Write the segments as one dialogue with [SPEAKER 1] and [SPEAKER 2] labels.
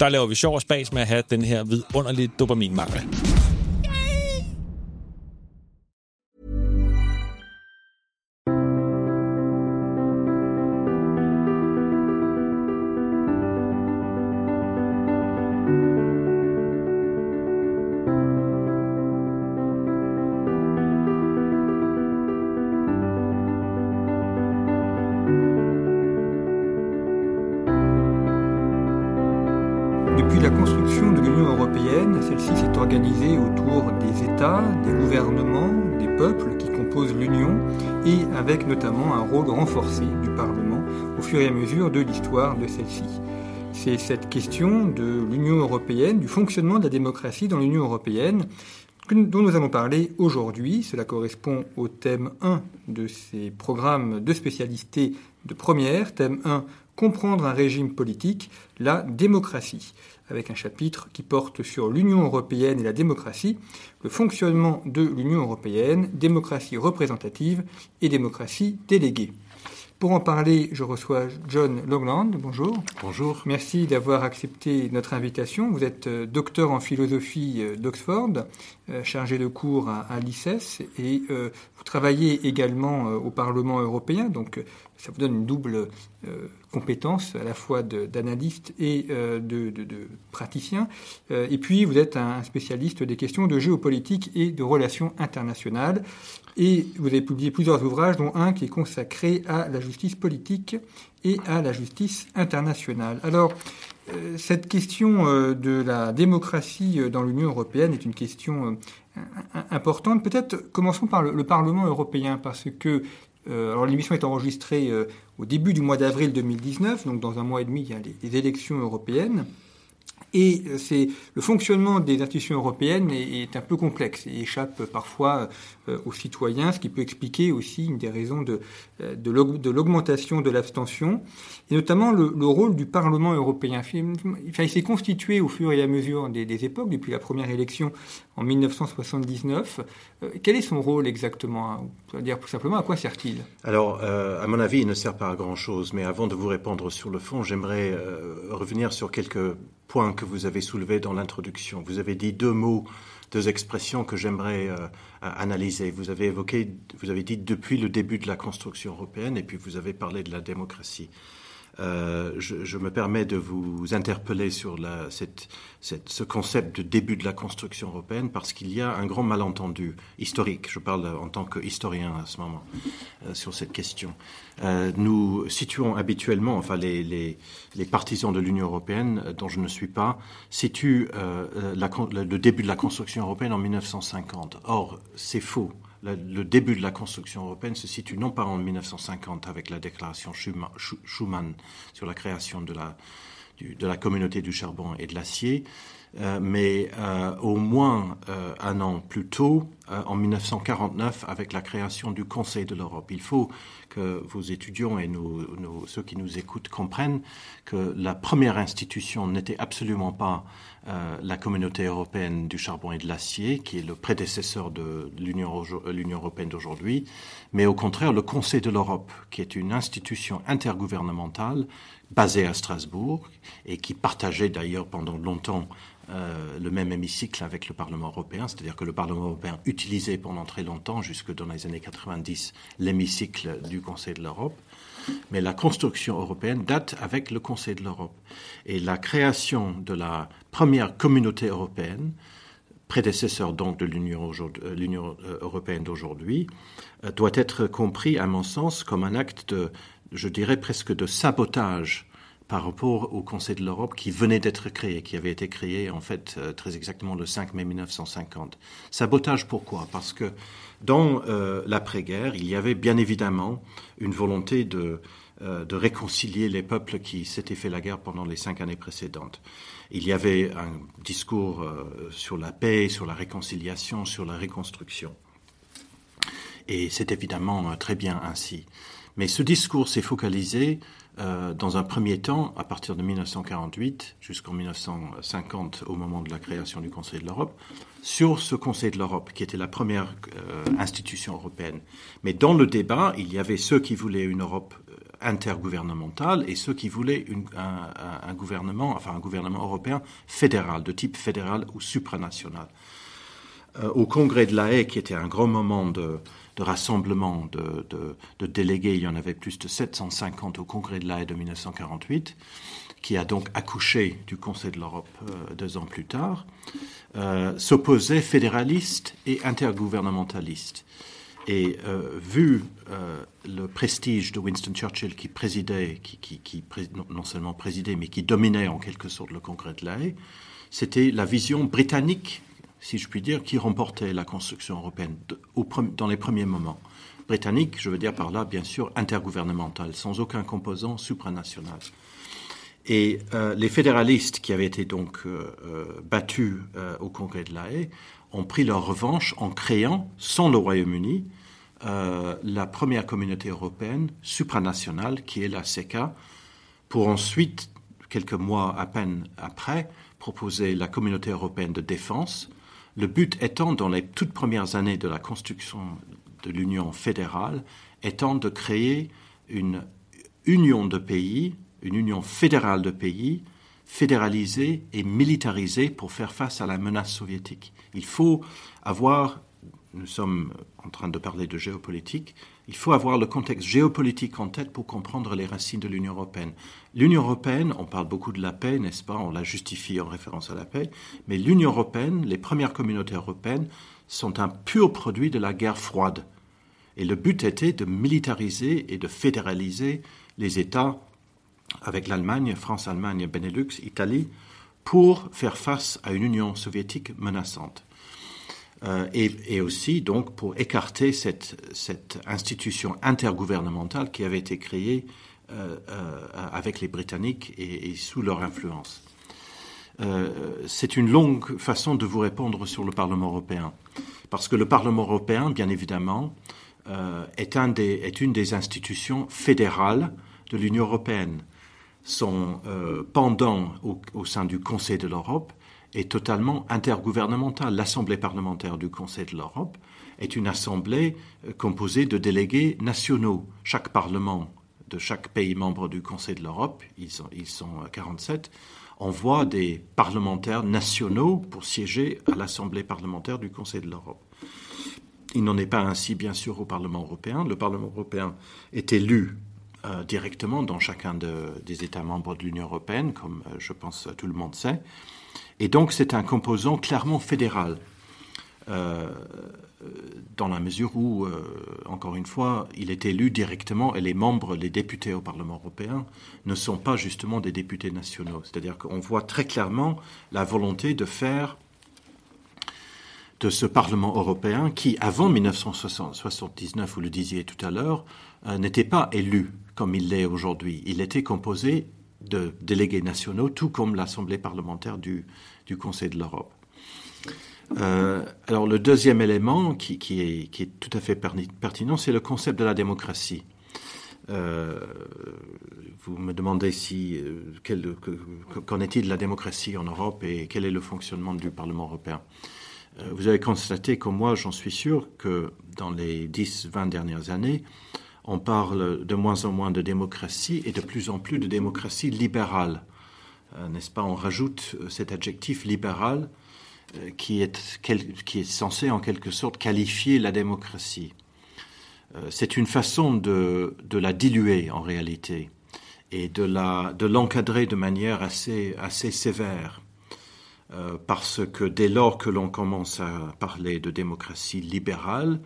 [SPEAKER 1] Der laver vi sjov og spas med at have den her vidunderlige dopaminmangel.
[SPEAKER 2] Des gouvernements, des peuples qui composent l'Union et avec notamment un rôle renforcé du Parlement au fur et à mesure de l'histoire de celle-ci. C'est cette question de l'Union européenne, du fonctionnement de la démocratie dans l'Union européenne dont nous allons parler aujourd'hui. Cela correspond au thème 1 de ces programmes de spécialité de première. Thème 1, comprendre un régime politique, la démocratie, avec un chapitre qui porte sur l'Union européenne et la démocratie, le fonctionnement de l'Union européenne, démocratie représentative et démocratie déléguée. Pour en parler, je reçois John Longland. Bonjour.
[SPEAKER 3] Bonjour.
[SPEAKER 2] Merci d'avoir accepté notre invitation. Vous êtes euh, docteur en philosophie euh, d'Oxford, chargé de cours à, à et euh, vous travaillez également euh, au Parlement européen, donc euh, ça vous donne une double euh, compétence à la fois d'analyste et euh, de, de- de praticien. Euh, et puis vous êtes un spécialiste des questions de géopolitique et de relations internationales. Et vous avez publié plusieurs ouvrages, dont un qui est consacré à la justice politique et à la justice internationale. Alors, euh, cette question euh, de la démocratie euh, dans l'Union européenne est une question euh, im- importante. Peut-être commençons par le, le Parlement européen, parce que euh, l'émission est enregistrée euh, au début du mois d'avril 2019, donc dans un mois et demi, il y a les élections européennes. Et euh, c'est le fonctionnement des institutions européennes est, un peu complexe et échappe parfois euh, aux citoyens, ce qui peut expliquer aussi une des raisons de, euh, de l'aug- de l'augmentation de l'abstention, et notamment le, le rôle du Parlement européen. Enfin, il s'est constitué au fur et à mesure des, époques, depuis la première élection en 1979. Euh, quel est son rôle exactement hein C'est-à-dire, tout simplement, à quoi sert-il?
[SPEAKER 3] Alors, à mon avis, il ne sert pas à grand-chose, mais avant de vous répondre sur le fond, j'aimerais revenir sur quelques points que vous avez soulevés dans l'introduction. Vous avez dit deux mots, deux expressions que j'aimerais euh, analyser. Vous avez évoqué, vous avez dit depuis le début de la construction européenne, et puis vous avez parlé de la démocratie. Euh, je, me permets de vous interpeller sur ce concept de début de la construction européenne parce qu'il y a un grand malentendu historique. Je parle en tant qu'historien à ce moment euh, sur cette question. Euh, nous situons habituellement, enfin les, les, partisans de l'Union européenne, dont je ne suis pas, situent le début de la construction européenne en 1950. Or, c'est faux le début de la construction européenne se situe non pas en 1950 avec la déclaration Schuman sur la création de la, communauté du charbon et de l'acier, euh, mais euh, au moins euh, un an plus tôt, en 1949, avec la création du Conseil de l'Europe. Il faut que vos étudiants et ceux qui nous écoutent comprennent que la première institution n'était absolument pas la communauté européenne du charbon et de l'acier, qui est le prédécesseur de l'Union européenne d'aujourd'hui, mais au contraire le Conseil de l'Europe, qui est une institution intergouvernementale basée à Strasbourg et qui partageait d'ailleurs pendant longtemps euh, le même hémicycle avec le Parlement européen, c'est-à-dire que le Parlement européen utilisait pendant très longtemps, jusque dans les années 90, l'hémicycle du Conseil de l'Europe. Mais la construction européenne date avec le Conseil de l'Europe. Et la création de la première communauté européenne, prédécesseur donc de l'Union européenne d'aujourd'hui, euh, doit être compris, à mon sens, comme un acte de, je dirais presque de sabotage par rapport au Conseil de l'Europe qui venait d'être créé, qui avait été créé en fait euh, très exactement le 5 mai 1950. Sabotage pourquoi? Parce que dans euh, l'après-guerre, il y avait bien évidemment une volonté de, euh, de réconcilier les peuples qui s'étaient fait la guerre pendant les cinq années précédentes. Il y avait un discours euh, sur la paix, sur la réconciliation, sur la reconstruction. Et c'est évidemment très bien ainsi. Mais ce discours s'est focalisé dans un premier temps, à partir de 1948 jusqu'en 1950, au moment de la création du Conseil de l'Europe, sur ce Conseil de l'Europe, qui était la première institution européenne. Mais dans le débat, il y avait ceux qui voulaient une Europe intergouvernementale et ceux qui voulaient un, gouvernement, enfin un gouvernement européen fédéral, de type fédéral ou supranational. Euh, au congrès de la Haye, qui était un grand moment de, rassemblement de, délégués, il y en avait plus de 750 au congrès de la Haye de 1948, qui a donc accouché du Conseil de l'Europe euh, deux ans plus tard, euh, s'opposaient fédéralistes et intergouvernementalistes. Et vu le prestige de Winston Churchill qui présidait, qui, non seulement présidait, mais qui dominait en quelque sorte le congrès de l'AE, c'était la vision britannique, si je puis dire, qui remportait la construction européenne dans les premiers moments. Britannique, je veux dire par là, bien sûr, intergouvernementale, sans aucun composant supranational. Et euh, les fédéralistes qui avaient été donc battus au congrès de l'AE ont pris leur revanche en créant, sans le Royaume-Uni, euh, la première communauté européenne supranationale, qui est la CECA, pour ensuite, quelques mois à peine après, proposer la communauté européenne de défense, le but étant, dans les toutes premières années de la construction de l'Union fédérale, étant de créer une union de pays, une union fédérale de pays, fédéralisée et militarisée pour faire face à la menace soviétique. Il faut avoir nous sommes en train de parler de géopolitique, il faut avoir le contexte géopolitique en tête pour comprendre les racines de l'Union européenne. L'Union européenne, on parle beaucoup de la paix, n'est-ce pas? On la justifie en référence à la paix, mais l'Union européenne, les premières communautés européennes, sont un pur produit de la guerre froide. Et le but était de militariser et de fédéraliser les États avec l'Allemagne, France, Allemagne, Benelux, Italie, pour faire face à une Union soviétique menaçante. Euh, et, aussi donc pour écarter cette, institution intergouvernementale qui avait été créée euh, euh, avec les Britanniques et, sous leur influence. c'est une longue façon de vous répondre sur le Parlement européen, parce que le Parlement européen, bien évidemment, est, une des institutions fédérales de l'Union européenne. Son pendant au sein du Conseil de l'Europe est totalement intergouvernementale. L'Assemblée parlementaire du Conseil de l'Europe est une assemblée euh, composée de délégués nationaux. Chaque parlement de chaque pays membre du Conseil de l'Europe, ils sont, ils sont 47, euh, envoie des parlementaires nationaux pour siéger à l'Assemblée parlementaire du Conseil de l'Europe. Il n'en est pas ainsi, bien sûr, au Parlement européen. Le Parlement européen est élu euh, directement dans chacun des États membres de l'Union européenne, comme je pense tout le monde sait. Et donc c'est un composant clairement fédéral, euh, dans la mesure où, euh, encore une fois, il est élu directement et les membres, les députés au Parlement européen, ne sont pas justement des députés nationaux. C'est-à-dire qu'on voit très clairement la volonté de faire de ce Parlement européen qui, avant 1979, vous le disiez tout à l'heure, euh, n'était pas élu comme il l'est aujourd'hui. Il était composé de délégués nationaux, tout comme l'Assemblée parlementaire du, Conseil de l'Europe. Euh, alors le deuxième élément qui, est, qui, est, tout à fait pertinent, c'est le concept de la démocratie. Euh, vous me demandez si euh, qu'en est-il de la démocratie en Europe et quel est le fonctionnement du Parlement européen? vous avez constaté, comme moi, j'en suis sûr, que dans les 10-20 dernières années, on parle de moins en moins de démocratie et de plus en plus de démocratie libérale. Euh, n'est-ce pas On rajoute euh, cet adjectif libéral euh, qui est, censé en quelque sorte qualifier la démocratie. C'est une façon de, la diluer en réalité et de l'encadrer de, manière assez sévère. parce que dès lors que l'on commence à parler de démocratie libérale,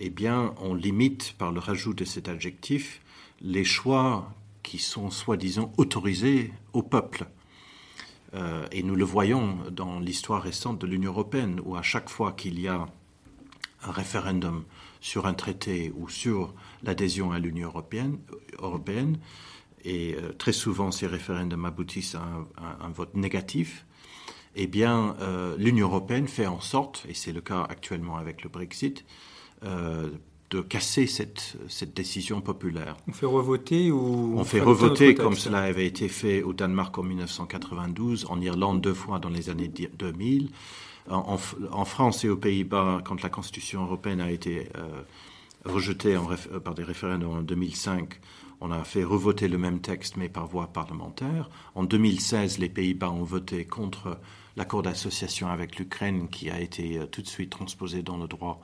[SPEAKER 3] eh bien, on limite par le rajout de cet adjectif les choix qui sont soi-disant autorisés au peuple. Euh, et nous le voyons dans l'histoire récente de l'Union européenne, où à chaque fois qu'il y a un référendum sur un traité ou sur l'adhésion à l'Union européenne, et euh, très souvent ces référendums aboutissent à un, vote négatif, eh bien, euh, l'Union européenne fait en sorte, et c'est le cas actuellement avec le Brexit, euh, de casser cette, cette, décision populaire.
[SPEAKER 2] On fait revoter ou
[SPEAKER 3] on, fait revoter comme cela avait été fait au Danemark en 1992, en Irlande deux fois dans les années 2000, en, en France et aux Pays-Bas quand la Constitution européenne a été rejetée en, par des référendums en 2005 on a fait revoter le même texte, mais par voie parlementaire. En 2016, les Pays-Bas ont voté contre l'accord d'association avec l'Ukraine, qui a été euh, tout de suite transposé dans le droit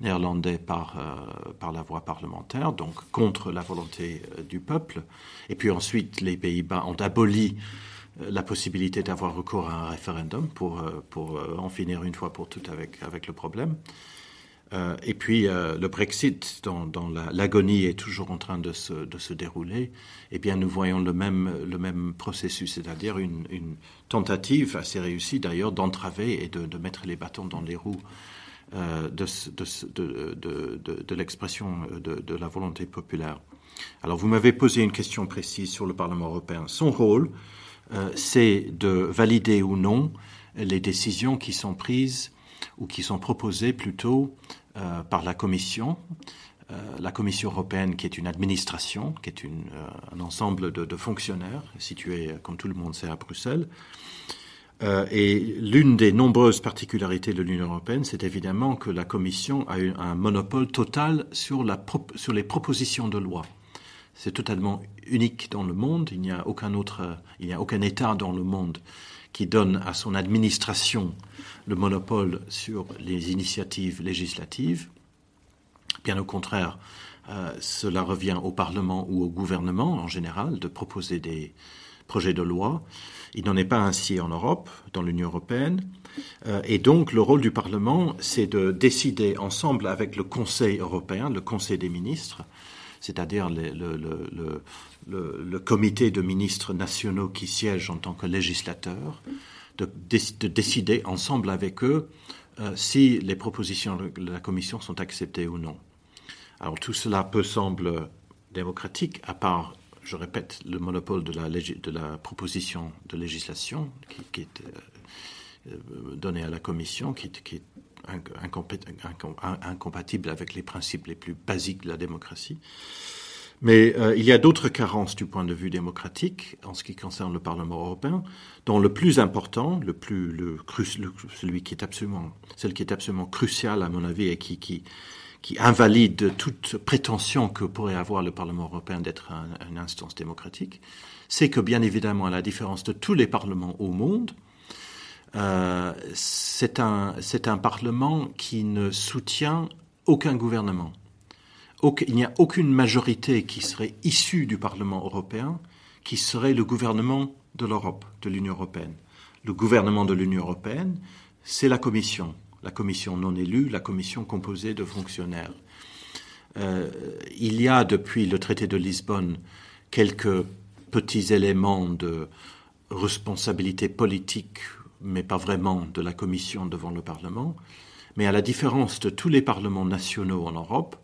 [SPEAKER 3] néerlandais par, euh, par la voie parlementaire, donc contre la volonté euh, du peuple. Et puis ensuite, les Pays-Bas ont aboli la possibilité d'avoir recours à un référendum pour, pour en finir une fois pour toutes avec, avec le problème. Euh, et puis euh, le Brexit, dont, l'agonie est toujours en train de se, dérouler, eh bien nous voyons le même, le même processus, c'est-à-dire une, tentative assez réussie d'ailleurs d'entraver et de, mettre les bâtons dans les roues euh, de, l'expression de, la volonté populaire. Alors vous m'avez posé une question précise sur le Parlement européen. Son rôle, c'est de valider ou non les décisions qui sont prises ou qui sont proposées plutôt euh, par la Commission, euh, la Commission européenne qui est une administration, qui est euh, un ensemble de, fonctionnaires situés, comme tout le monde sait, à Bruxelles. Et l'une des nombreuses particularités de l'Union européenne, c'est évidemment que la Commission a eu un monopole total sur, la les propositions de loi. C'est totalement unique dans le monde. Il n'y a aucun autre, il n'y a aucun État dans le monde qui donne à son administration le monopole sur les initiatives législatives. Bien au contraire, euh, cela revient au Parlement ou au gouvernement en général de proposer des projets de loi. Il n'en est pas ainsi en Europe, dans l'Union européenne. Euh, et donc le rôle du Parlement, c'est de décider ensemble avec le Conseil européen, le Conseil des ministres, c'est-à-dire le, comité de ministres nationaux qui siègent en tant que législateurs, de, décider ensemble avec eux euh, si les propositions de la Commission sont acceptées ou non. Alors tout cela peut sembler démocratique, à part, je répète, le monopole de la, proposition de législation qui, est euh, euh, donnée à la Commission, qui, est incompatible avec les principes les plus basiques de la démocratie. Mais euh, il y a d'autres carences du point de vue démocratique en ce qui concerne le Parlement européen, dont le plus important, le plus, celui qui est absolument, celle qui est absolument cruciale à mon avis et qui, qui invalide toute prétention que pourrait avoir le Parlement européen d'être une instance démocratique, c'est que bien évidemment, à la différence de tous les parlements au monde, euh, c'est un, un Parlement qui ne soutient aucun gouvernement il n'y a aucune majorité qui serait issue du Parlement européen qui serait le gouvernement de l'Europe, de l'Union européenne. Le gouvernement de l'Union européenne, c'est la Commission, la Commission non élue, la Commission composée de fonctionnaires. Euh, il y a depuis le traité de Lisbonne quelques petits éléments de responsabilité politique, mais pas vraiment de la Commission devant le Parlement. Mais à la différence de tous les parlements nationaux en Europe,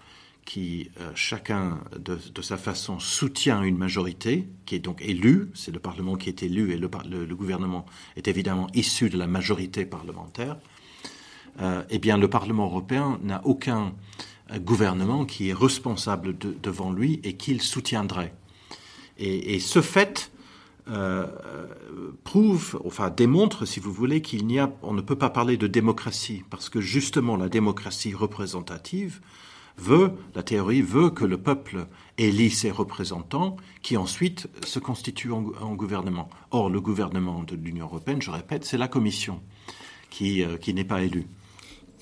[SPEAKER 3] qui, euh, chacun de, sa façon, soutient une majorité, qui est donc élue, c'est le Parlement qui est élu et le, gouvernement est évidemment issu de la majorité parlementaire, eh bien le Parlement européen n'a aucun euh, gouvernement qui est responsable devant lui et qu'il soutiendrait. Et, ce fait prouve, enfin démontre, si vous voulez, qu'il n'y a, on ne peut pas parler de démocratie, parce que justement la démocratie représentative veut, la théorie veut que le peuple élit ses représentants qui ensuite se constituent en, gouvernement. Or, le gouvernement de l'Union européenne, je répète, c'est la Commission euh, qui n'est pas élue.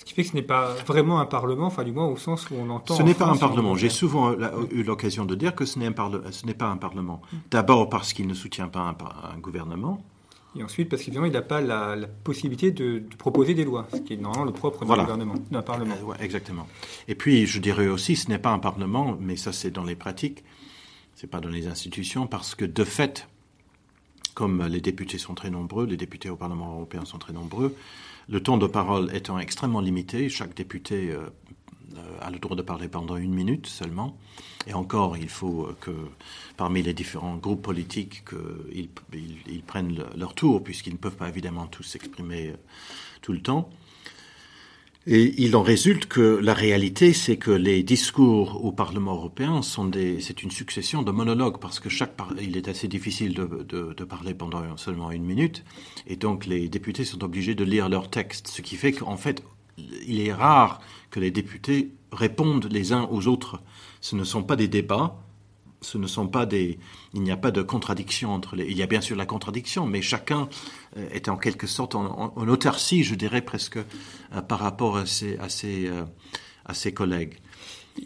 [SPEAKER 2] Ce qui fait que ce n'est pas vraiment un parlement, enfin du moins au sens où on entend.
[SPEAKER 3] Ce n'est pas un parlement. J'ai souvent eu l'occasion de dire que ce n'est pas un parlement. D'abord parce qu'il ne soutient pas un gouvernement.
[SPEAKER 2] Et ensuite, parce qu'évidemment, il n'a pas la, possibilité de, proposer des lois, ce qui est normalement le propre d'un gouvernement, d'un Parlement.
[SPEAKER 3] Euh, exactement. Et puis, je dirais aussi, ce n'est pas un Parlement, mais ça, c'est dans les pratiques, c'est pas dans les institutions, parce que de fait, comme les députés sont très nombreux, les députés au Parlement européen sont très nombreux, le temps de parole étant extrêmement limité, chaque député euh, a le droit de parler pendant une minute seulement. Et encore, il faut que parmi les différents groupes politiques, qu'ils ils, prennent leur tour, puisqu'ils ne peuvent pas évidemment tous s'exprimer tout le temps. Et il en résulte que la réalité, c'est que les discours au Parlement européen sont des, c'est une succession de monologues parce que chaque, il est assez difficile de, de, parler pendant seulement une minute, et donc les députés sont obligés de lire leur texte, ce qui fait qu'en fait, il est rare que les députés répondent les uns aux autres. Ce ne sont pas des débats, ce ne sont pas des, il n'y a pas de contradiction entre les, il y a bien sûr la contradiction, mais chacun euh, est en quelque sorte en, autarcie, je dirais presque, euh, par rapport à ses, à ses, euh, à ses collègues.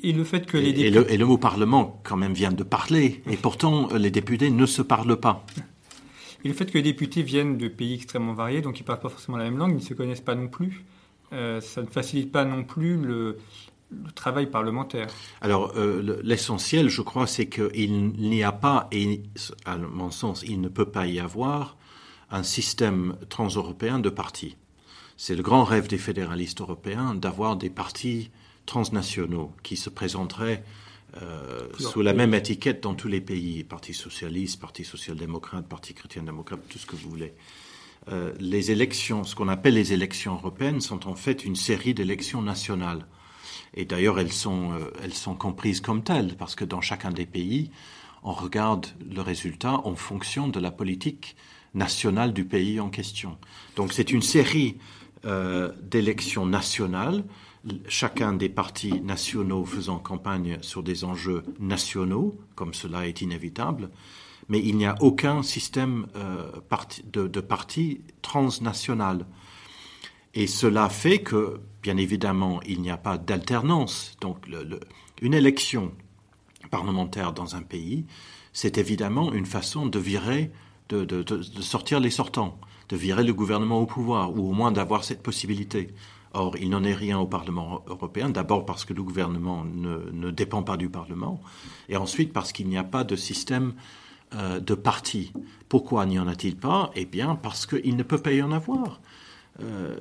[SPEAKER 2] Et le fait que les députés...
[SPEAKER 3] et, le, et le mot Parlement, quand même, vient de parler, et pourtant les députés ne se parlent pas.
[SPEAKER 2] Et le fait que les députés viennent de pays extrêmement variés, donc ils ne parlent pas forcément la même langue, ils ne se connaissent pas non plus, ça ne facilite pas non plus le, le travail parlementaire
[SPEAKER 3] Alors, euh, l'essentiel, je crois, c'est qu'il n'y a pas, et à mon sens, il ne peut pas y avoir un système transeuropéen de partis. C'est le grand rêve des fédéralistes européens d'avoir des partis transnationaux qui se présenteraient euh, sous la même étiquette dans tous les pays, Parti socialiste, Parti social-démocrate, Parti chrétien-démocrate, tout ce que vous voulez. Euh, les élections, ce qu'on appelle les élections européennes, sont en fait une série d'élections nationales. Et d'ailleurs, elles sont, euh, elles sont comprises comme telles, parce que dans chacun des pays, on regarde le résultat en fonction de la politique nationale du pays en question. Donc c'est une série euh, d'élections nationales, chacun des partis nationaux faisant campagne sur des enjeux nationaux, comme cela est inévitable, mais il n'y a aucun système euh, de, de parti transnational. Et cela fait que, bien évidemment, il n'y a pas d'alternance. Donc, une élection parlementaire dans un pays, c'est évidemment une façon de virer, de, sortir les sortants, de virer le gouvernement au pouvoir, ou au moins d'avoir cette possibilité. Or, il n'en est rien au Parlement européen, d'abord parce que le gouvernement ne, ne, dépend pas du Parlement, et ensuite parce qu'il n'y a pas de système euh, de parti. Pourquoi n'y en a-t-il pas? Eh bien, parce qu'il ne peut pas y en avoir. Euh,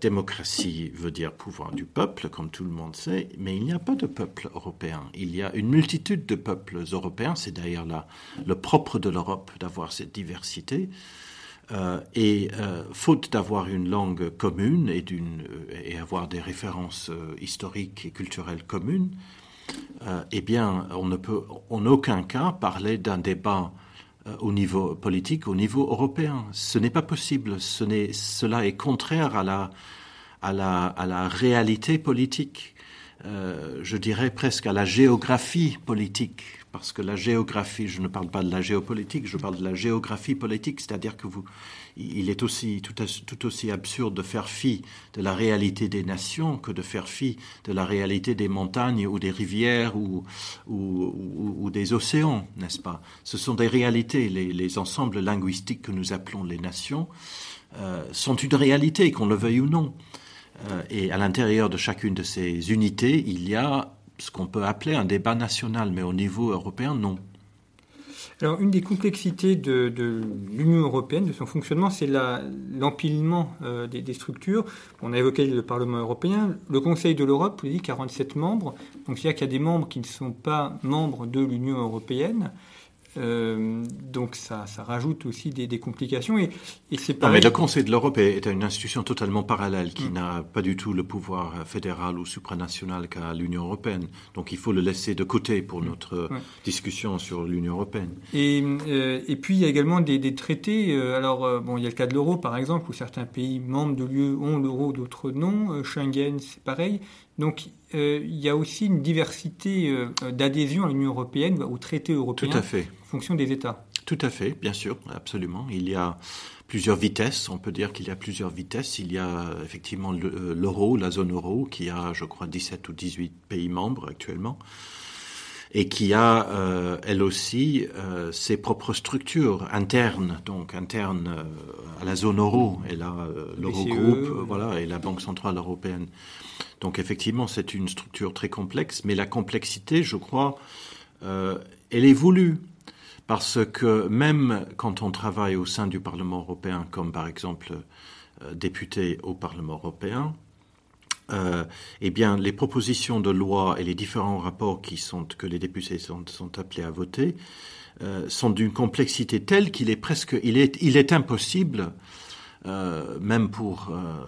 [SPEAKER 3] démocratie veut dire pouvoir du peuple, comme tout le monde sait, mais il n'y a pas de peuple européen. Il y a une multitude de peuples européens. C'est d'ailleurs le propre de l'Europe d'avoir cette diversité. Euh, et euh, faute d'avoir une langue commune et, et avoir des références historiques et culturelles communes, eh bien, on ne peut en aucun cas parler d'un débat euh, au niveau politique, au niveau européen. Ce n'est pas possible. Ce cela est contraire à la, à la, à la réalité politique. Euh, je dirais presque à la géographie politique, parce que la géographie, je ne parle pas de la géopolitique, je parle de la géographie politique, c'est-à-dire que vous, il est aussi tout, aussi absurde de faire fi de la réalité des nations que de faire fi de la réalité des montagnes ou des rivières ou, des océans, n'est-ce pas? Ce sont des réalités. Les, les, ensembles linguistiques que nous appelons les nations euh, sont une réalité, qu'on le veuille ou non. Euh, et à l'intérieur de chacune de ces unités, il y a ce qu'on peut appeler un débat national, mais au niveau européen, non.
[SPEAKER 2] Alors, une des complexités de, l'Union européenne, de son fonctionnement, c'est l'empilement euh, des, structures. On a évoqué le Parlement européen, le Conseil de l'Europe, vous dit 47 membres. Donc, c'est-à-dire qu'il y a des membres qui ne sont pas membres de l'Union européenne. Euh, donc ça, ça, rajoute aussi des, des complications. Et, et c'est
[SPEAKER 3] mais le Conseil de l'Europe est, une institution totalement parallèle qui mm. n'a pas du tout le pouvoir fédéral ou supranational qu'a l'Union européenne. Donc il faut le laisser de côté pour mm. notre discussion sur l'Union européenne.
[SPEAKER 2] Et, euh, et, puis il y a également des, des traités. Euh, alors euh, bon, il y a le cas de l'euro par exemple, où certains pays membres de l'UE ont l'euro, d'autres non. Schengen, c'est pareil. Donc euh, il y a aussi une diversité euh, d'adhésion à l'Union européenne, au traité européen,
[SPEAKER 3] Tout à fait.
[SPEAKER 2] en fonction des États.
[SPEAKER 3] Tout à fait, bien sûr, absolument. Il y a plusieurs vitesses, on peut dire qu'il y a plusieurs vitesses. Il y a effectivement euh, l'euro, la zone euro, qui a, je crois, 17 ou 18 pays membres actuellement et qui a, euh, elle aussi, euh, ses propres structures internes, donc internes euh, à la zone euro. Elle a l'Eurogroupe, voilà, et la Banque centrale européenne. Donc effectivement, c'est une structure très complexe, mais la complexité, je crois, elle est voulue. Parce que même quand on travaille au sein du Parlement européen, comme par exemple député au Parlement européen. eh bien, les propositions de loi et les différents rapports que les députés sont, sont appelés à voter sont d'une complexité telle qu'il est presque, il est, il est impossible euh, même pour euh,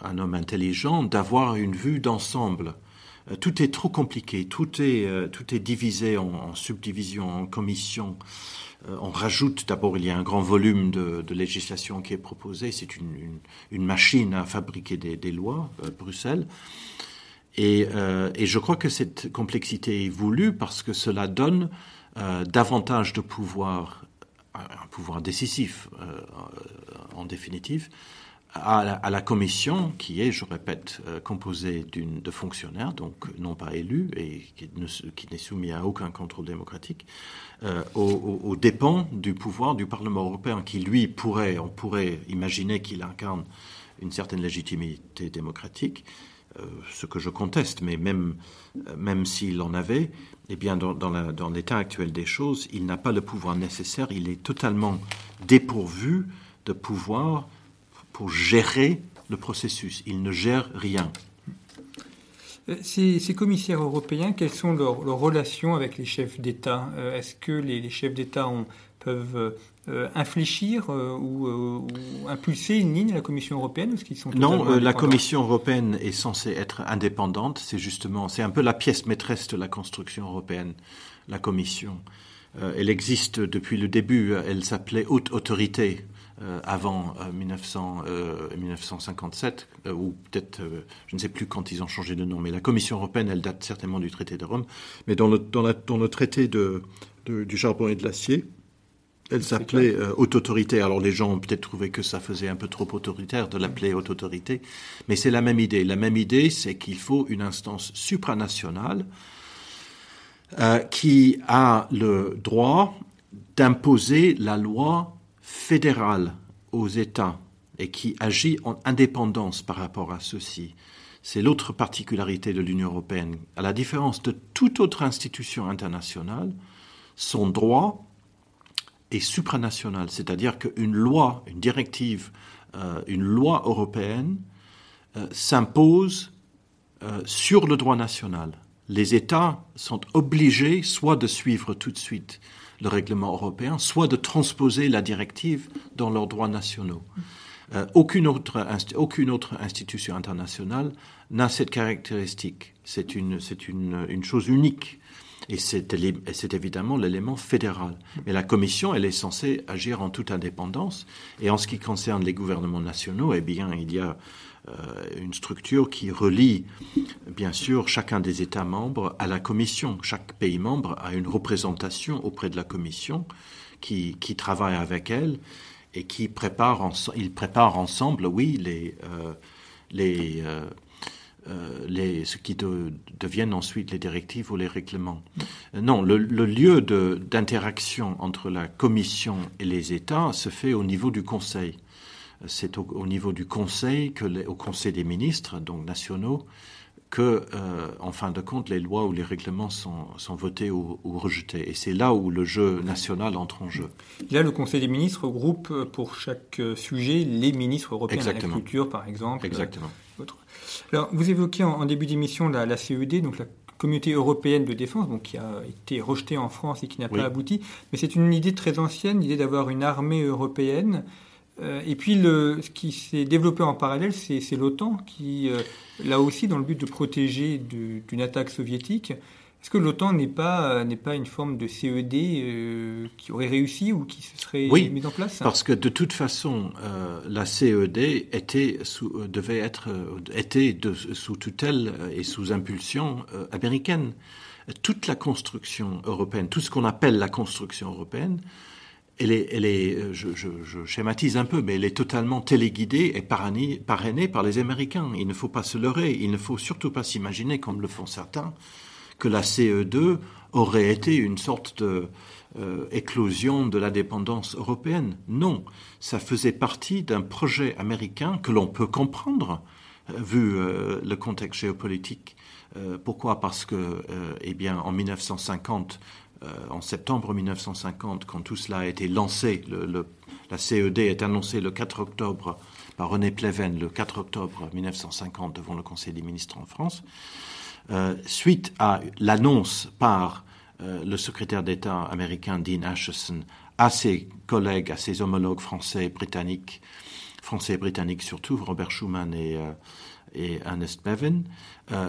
[SPEAKER 3] un homme intelligent, d'avoir une vue d'ensemble. Euh, tout est trop compliqué, tout est, tout est divisé en, subdivisions, en commissions. on rajoute, d'abord, il y a un grand volume de, législation qui est proposé. C'est une, une, machine à fabriquer des, des lois, Bruxelles. Et, et, je crois que cette complexité est voulue parce que cela donne davantage de pouvoir un pouvoir décisif euh, en définitive, à la, commission qui est, je répète, euh, composée de fonctionnaires, donc non pas élus et qui, n'est soumis à aucun contrôle démocratique, euh, aux, aux, dépens du pouvoir du Parlement européen qui, lui, pourrait, on pourrait imaginer qu'il incarne une certaine légitimité démocratique, ce que je conteste, mais même, euh, même s'il en avait, eh bien, dans, dans l'état actuel des choses, il n'a pas le pouvoir nécessaire, il est totalement dépourvu de pouvoir pour gérer le processus. Il ne gère rien.
[SPEAKER 2] Euh, ces, commissaires européens, quelles sont leurs, relations avec les chefs d'État? Est-ce que les, chefs d'État peuvent euh, infléchir euh, ou, euh, ou, impulser une ligne à la Commission européenne
[SPEAKER 3] qu'ils sont Non, la Commission européenne est censée être indépendante. C'est justement, c'est un peu la pièce maîtresse de la construction européenne, la Commission. elle existe depuis le début. Elle s'appelait Haute Autorité avant 1900, 1957, ou peut-être, je ne sais plus quand ils ont changé de nom, mais la Commission européenne, elle date certainement du traité de Rome. Mais dans le, dans la, dans le traité de, de, du charbon et de l'acier, elle s'appelait euh, haute autorité. Alors les gens ont peut-être trouvé que ça faisait un peu trop autoritaire de l'appeler haute autorité, mais c'est la même idée. La même idée, c'est qu'il faut une instance supranationale euh, qui a le droit d'imposer la loi fédérale aux États et qui agit en indépendance par rapport à ceci. C'est l'autre particularité de l'Union européenne. À la différence de toute autre institution internationale, son droit est supranational, c'est-à-dire qu'une loi, une directive, euh, une loi européenne euh, s'impose euh, sur le droit national. Les États sont obligés soit de suivre tout de suite le règlement européen, soit de transposer la directive dans leurs droits nationaux. Aucune, autre, institution internationale n'a cette caractéristique. C'est une chose unique et c'est évidemment l'élément fédéral. Mais la Commission, elle est censée agir en toute indépendance. Et en ce qui concerne les gouvernements nationaux, eh bien, il y a euh, une structure qui relie, bien sûr, chacun des États membres à la Commission. Chaque pays membre a une représentation auprès de la Commission qui, travaille avec elle et qui prépare, ils préparent ensemble, oui, les, les euh, euh, les, ce qui de, deviennent ensuite les directives ou les règlements. Euh, non, le, le lieu d'interaction entre la Commission et les États se fait au niveau du Conseil. C'est au, au, niveau du Conseil, que les, au Conseil des ministres, donc nationaux, que, euh, en fin de compte, les lois ou les règlements sont, sont votés ou, ou, rejetés. Et c'est là où le jeu national entre en jeu.
[SPEAKER 2] Là, le Conseil des ministres regroupe pour chaque sujet les ministres européens, l'agriculture par exemple.
[SPEAKER 3] Exactement.
[SPEAKER 2] Alors, vous évoquez en, début d'émission la, la, CED, donc la Communauté européenne de défense, donc qui a été rejetée en France et qui n'a oui. pas abouti. Mais c'est une idée très ancienne, l'idée d'avoir une armée européenne. Euh, et puis, le, ce qui s'est développé en parallèle, c'est l'OTAN, qui, euh, là aussi, dans le but de protéger d'une attaque soviétique, est-ce que l'OTAN n'est pas, euh, n'est pas une forme de CED euh, qui aurait réussi ou qui se serait
[SPEAKER 3] oui,
[SPEAKER 2] mise en place?
[SPEAKER 3] Parce que de toute façon, euh, la CED était sous, devait être était de, sous tutelle et sous impulsion euh, américaine. Toute la construction européenne, tout ce qu'on appelle la construction européenne, elle est, elle est je, je, je, schématise un peu, mais elle est totalement téléguidée et parrainée, parrainée par les Américains. Il ne faut pas se leurrer, il ne faut surtout pas s'imaginer, comme le font certains, que la CE2 aurait été une sorte de euh, éclosion de la dépendance européenne. Non, ça faisait partie d'un projet américain que l'on peut comprendre euh, vu euh, le contexte géopolitique. Euh, pourquoi? Parce que, eh bien, en 1950, euh, en septembre 1950, quand tout cela a été lancé, la CED est annoncée le 4 octobre par René Pleven le 4 octobre 1950 devant le Conseil des ministres en France, suite à l'annonce par le secrétaire d'État américain Dean Acheson à ses collègues, à ses homologues français et britanniques, français et britanniques surtout, Robert Schuman et, et Ernest Bevin,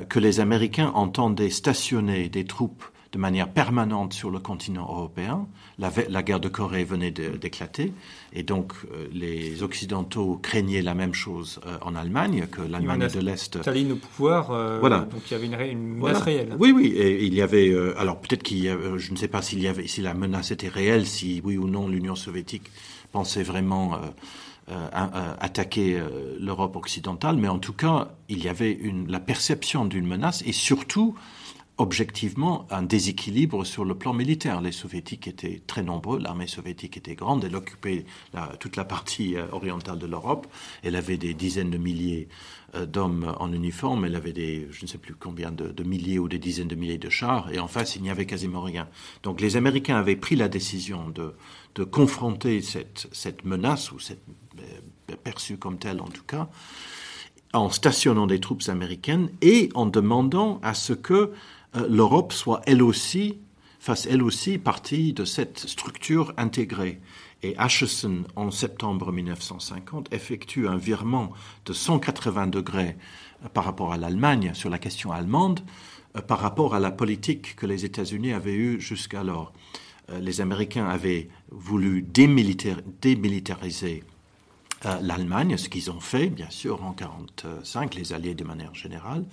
[SPEAKER 3] que les Américains entendaient stationner des troupes de manière permanente sur le continent européen. La, guerre de Corée venait d'éclater et donc euh, les Occidentaux craignaient la même chose euh, en Allemagne, que l'Allemagne de l'Est.
[SPEAKER 2] Staline au pouvoir, euh, voilà. donc il y avait une, une menace réelle.
[SPEAKER 3] Oui, oui, et il y avait. alors peut-être qu'il y avait, je ne sais pas s'il y avait, si la menace était réelle, si oui ou non l'Union soviétique pensait vraiment. attaquer l'Europe occidentale, mais en tout cas, il y avait une, la perception d'une menace et surtout objectivement un déséquilibre sur le plan militaire. Les soviétiques étaient très nombreux, l'armée soviétique était grande, elle occupait toute la partie euh, orientale de l'Europe, elle avait des dizaines de milliers euh, d'hommes en uniforme, elle avait des, je ne sais plus combien de, milliers ou des dizaines de milliers de chars, et en face, il n'y avait quasiment rien. Donc les Américains avaient pris la décision de, de confronter cette, cette menace, ou cette, euh, perçue comme telle en tout cas, en stationnant des troupes américaines et en demandant à ce que l'Europe soit elle aussi, fasse elle aussi partie de cette structure intégrée. Et Acheson, en septembre 1950, effectue un virement de 180 degrés euh, par rapport à l'Allemagne sur la question allemande, euh, par rapport à la politique que les États-Unis avaient eue jusqu'alors. Les Américains avaient voulu démilitariser l'Allemagne, ce qu'ils ont fait, bien sûr, en 1945, les Alliés de manière générale.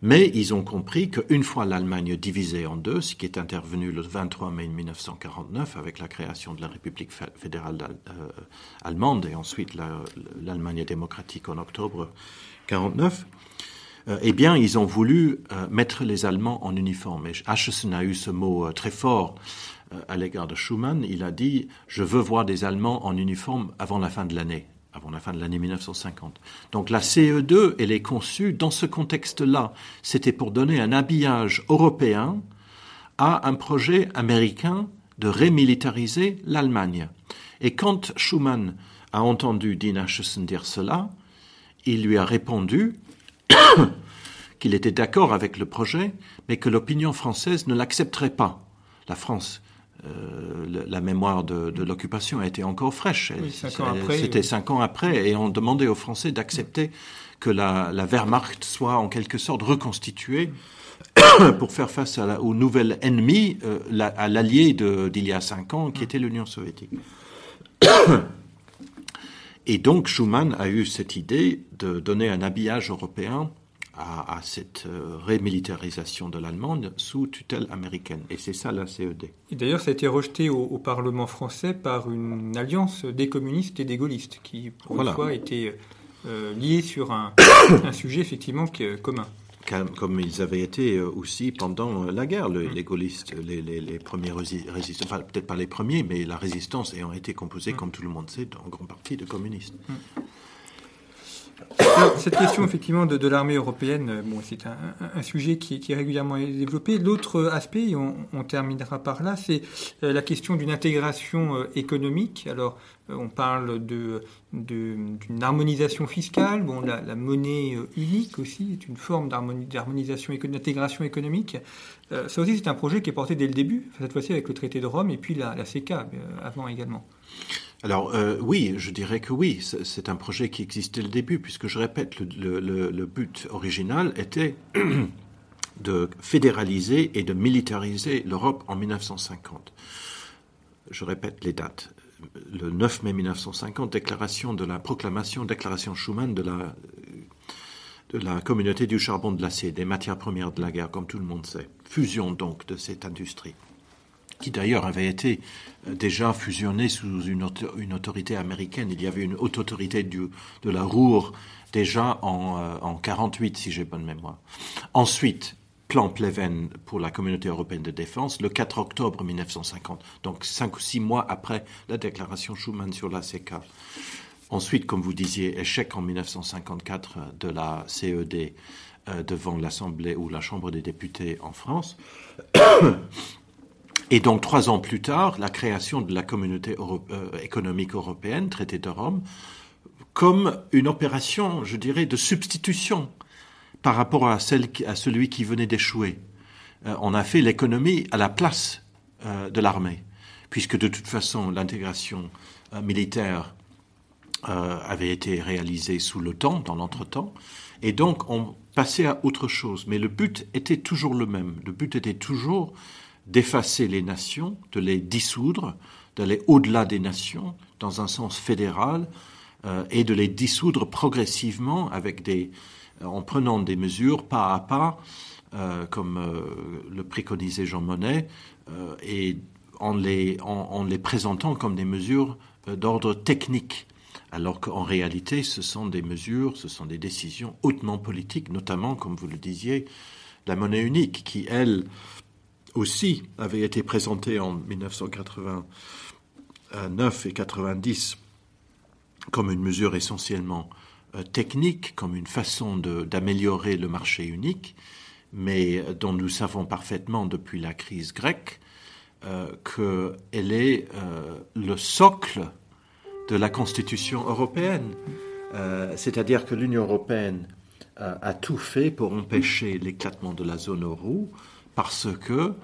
[SPEAKER 3] Mais ils ont compris qu'une fois l'Allemagne divisée en deux, ce qui est intervenu le 23 mai 1949 avec la création de la République fédérale euh, allemande et ensuite l'Allemagne démocratique en octobre 1949, euh, eh bien, ils ont voulu euh, mettre les Allemands en uniforme. Et a eu ce mot très fort à l'égard de Schumann. Il a dit Je veux voir des Allemands en uniforme avant la fin de l'année avant la fin de l'année 1950. Donc la CE2, elle est conçue dans ce contexte-là. C'était pour donner un habillage européen à un projet américain de rémilitariser l'Allemagne. Et quand Schuman a entendu Dean Acheson dire cela, il lui a répondu qu'il était d'accord avec le projet, mais que l'opinion française ne l'accepterait pas. La France euh, la mémoire de, l'occupation était encore fraîche. C'était cinq ans après, et on demandait aux Français d'accepter que la, Wehrmacht soit en quelque sorte reconstituée pour faire face à au nouvel ennemi, euh, à l'allié d'il y a cinq ans, qui était l'Union soviétique. Et donc Schuman a eu cette idée de donner un habillage européen à, cette euh, rémilitarisation de l'Allemagne sous tutelle américaine. Et c'est ça la CED.
[SPEAKER 2] Et d'ailleurs, ça a été rejeté au, Parlement français par une alliance des communistes et des gaullistes, qui, pour une fois, étaient euh, liés sur un, sujet effectivement commun.
[SPEAKER 3] Comme, ils avaient été euh, aussi pendant la guerre, mm. les gaullistes, les, les, premiers résistants, enfin peut-être pas les premiers, mais la résistance ayant été composée, mm. comme tout le monde sait, en grande partie de communistes. Mm.
[SPEAKER 2] Cette question effectivement de, de l'armée européenne, euh, bon, c'est un, sujet qui, qui, est régulièrement développé. L'autre aspect, et on, terminera par là, c'est euh, la question d'une intégration euh, économique. Alors, on parle de, d'une harmonisation fiscale. Bon, la, monnaie unique aussi est une forme d'harmonisation, d'intégration économique. ça aussi, c'est un projet qui est porté dès le début, cette fois-ci avec le traité de Rome et puis la, la CECA avant également.
[SPEAKER 3] Alors euh, oui, je dirais que oui, c'est un projet qui existait le début, puisque je répète, le, but original était de fédéraliser et de militariser l'Europe en 1950. Je répète les dates. Le 9 mai 1950, déclaration de la proclamation, déclaration Schuman de la, de la communauté du charbon de l'acier, des matières premières de la guerre, comme tout le monde sait. Fusion donc de cette industrie qui d'ailleurs avait été euh, déjà fusionné sous une, autorité américaine. Il y avait une haute autorité de la Ruhr déjà en, euh, en 48, si j'ai bonne mémoire. Ensuite, plan Pleven pour la communauté européenne de défense le 4 octobre 1950, donc cinq ou six mois après la déclaration Schuman sur la CK. Ensuite, comme vous disiez, échec en 1954 de la CED euh, devant l'Assemblée ou la Chambre des députés en France. Et donc, trois ans plus tard, la création de la communauté euh, économique européenne, traité de Rome, comme une opération, je dirais, de substitution par rapport à, celle, à celui qui venait d'échouer. Euh, on a fait l'économie à la place euh, de l'armée, puisque de toute façon l'intégration militaire avait été réalisée sous l'OTAN dans l'entretemps, et donc on passait à autre chose. Mais le but était toujours le même. Le but était toujours d'effacer les nations, de les dissoudre, d'aller au-delà des nations dans un sens fédéral, et de les dissoudre progressivement avec des, en prenant des mesures pas à pas euh, comme euh, le préconisait Jean Monnet, euh, et en les, en, les, présentant comme des mesures d'ordre technique, alors qu'en réalité, ce sont des mesures, ce sont des décisions hautement politiques, notamment, comme vous le disiez, la monnaie unique, qui, elle aussi, avait été présentée en 1989 et 90 comme une mesure essentiellement technique, comme une façon d'améliorer le marché unique, mais dont nous savons parfaitement depuis la crise grecque euh, qu'elle est euh, le socle de la Constitution européenne. Euh, c'est-à-dire que l'Union européenne a tout fait pour empêcher l'éclatement de la zone euro parce que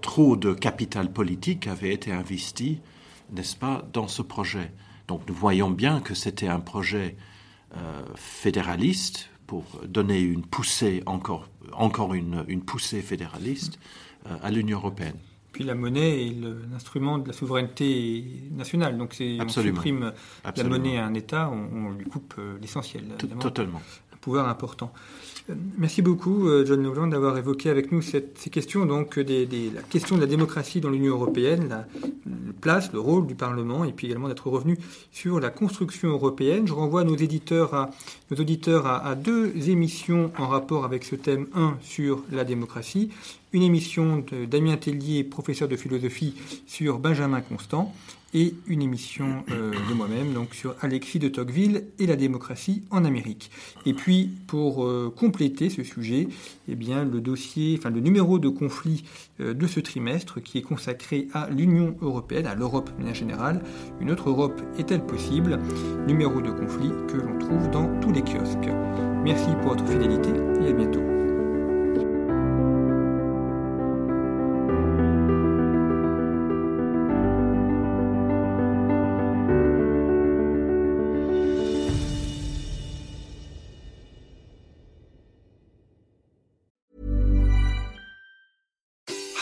[SPEAKER 3] trop de capital politique avait été investi, n'est-ce pas, dans ce projet. Donc nous voyons bien que c'était un projet fédéraliste pour donner une poussée encore, encore une, une poussée fédéraliste euh, à l'Union européenne.
[SPEAKER 2] Puis la monnaie est l'instrument de la souveraineté nationale. Donc si on supprime la monnaie à un État, on, lui coupe euh, l'essentiel.
[SPEAKER 3] Totalement.
[SPEAKER 2] Important. Merci beaucoup, euh, John Nogland, d'avoir évoqué avec nous cette, ces questions, donc des, des, la question de la démocratie dans l'Union européenne, la, place, le rôle du Parlement, et puis également d'être revenu sur la construction européenne. Je renvoie nos éditeurs à, nos auditeurs à, deux émissions en rapport avec ce thème, un sur la démocratie, une émission de Damien Tellier, professeur de philosophie, sur Benjamin Constant, et une émission euh, de moi-même donc sur Alexis de Tocqueville et la démocratie en Amérique. Et puis pour euh, compléter ce sujet, eh bien le dossier, enfin le numéro de conflit euh, de ce trimestre qui est consacré à l'Union européenne, à l'Europe en général. Une autre Europe est-elle possible? Numéro de conflit que l'on trouve dans tous les kiosques. Merci pour votre fidélité et à bientôt.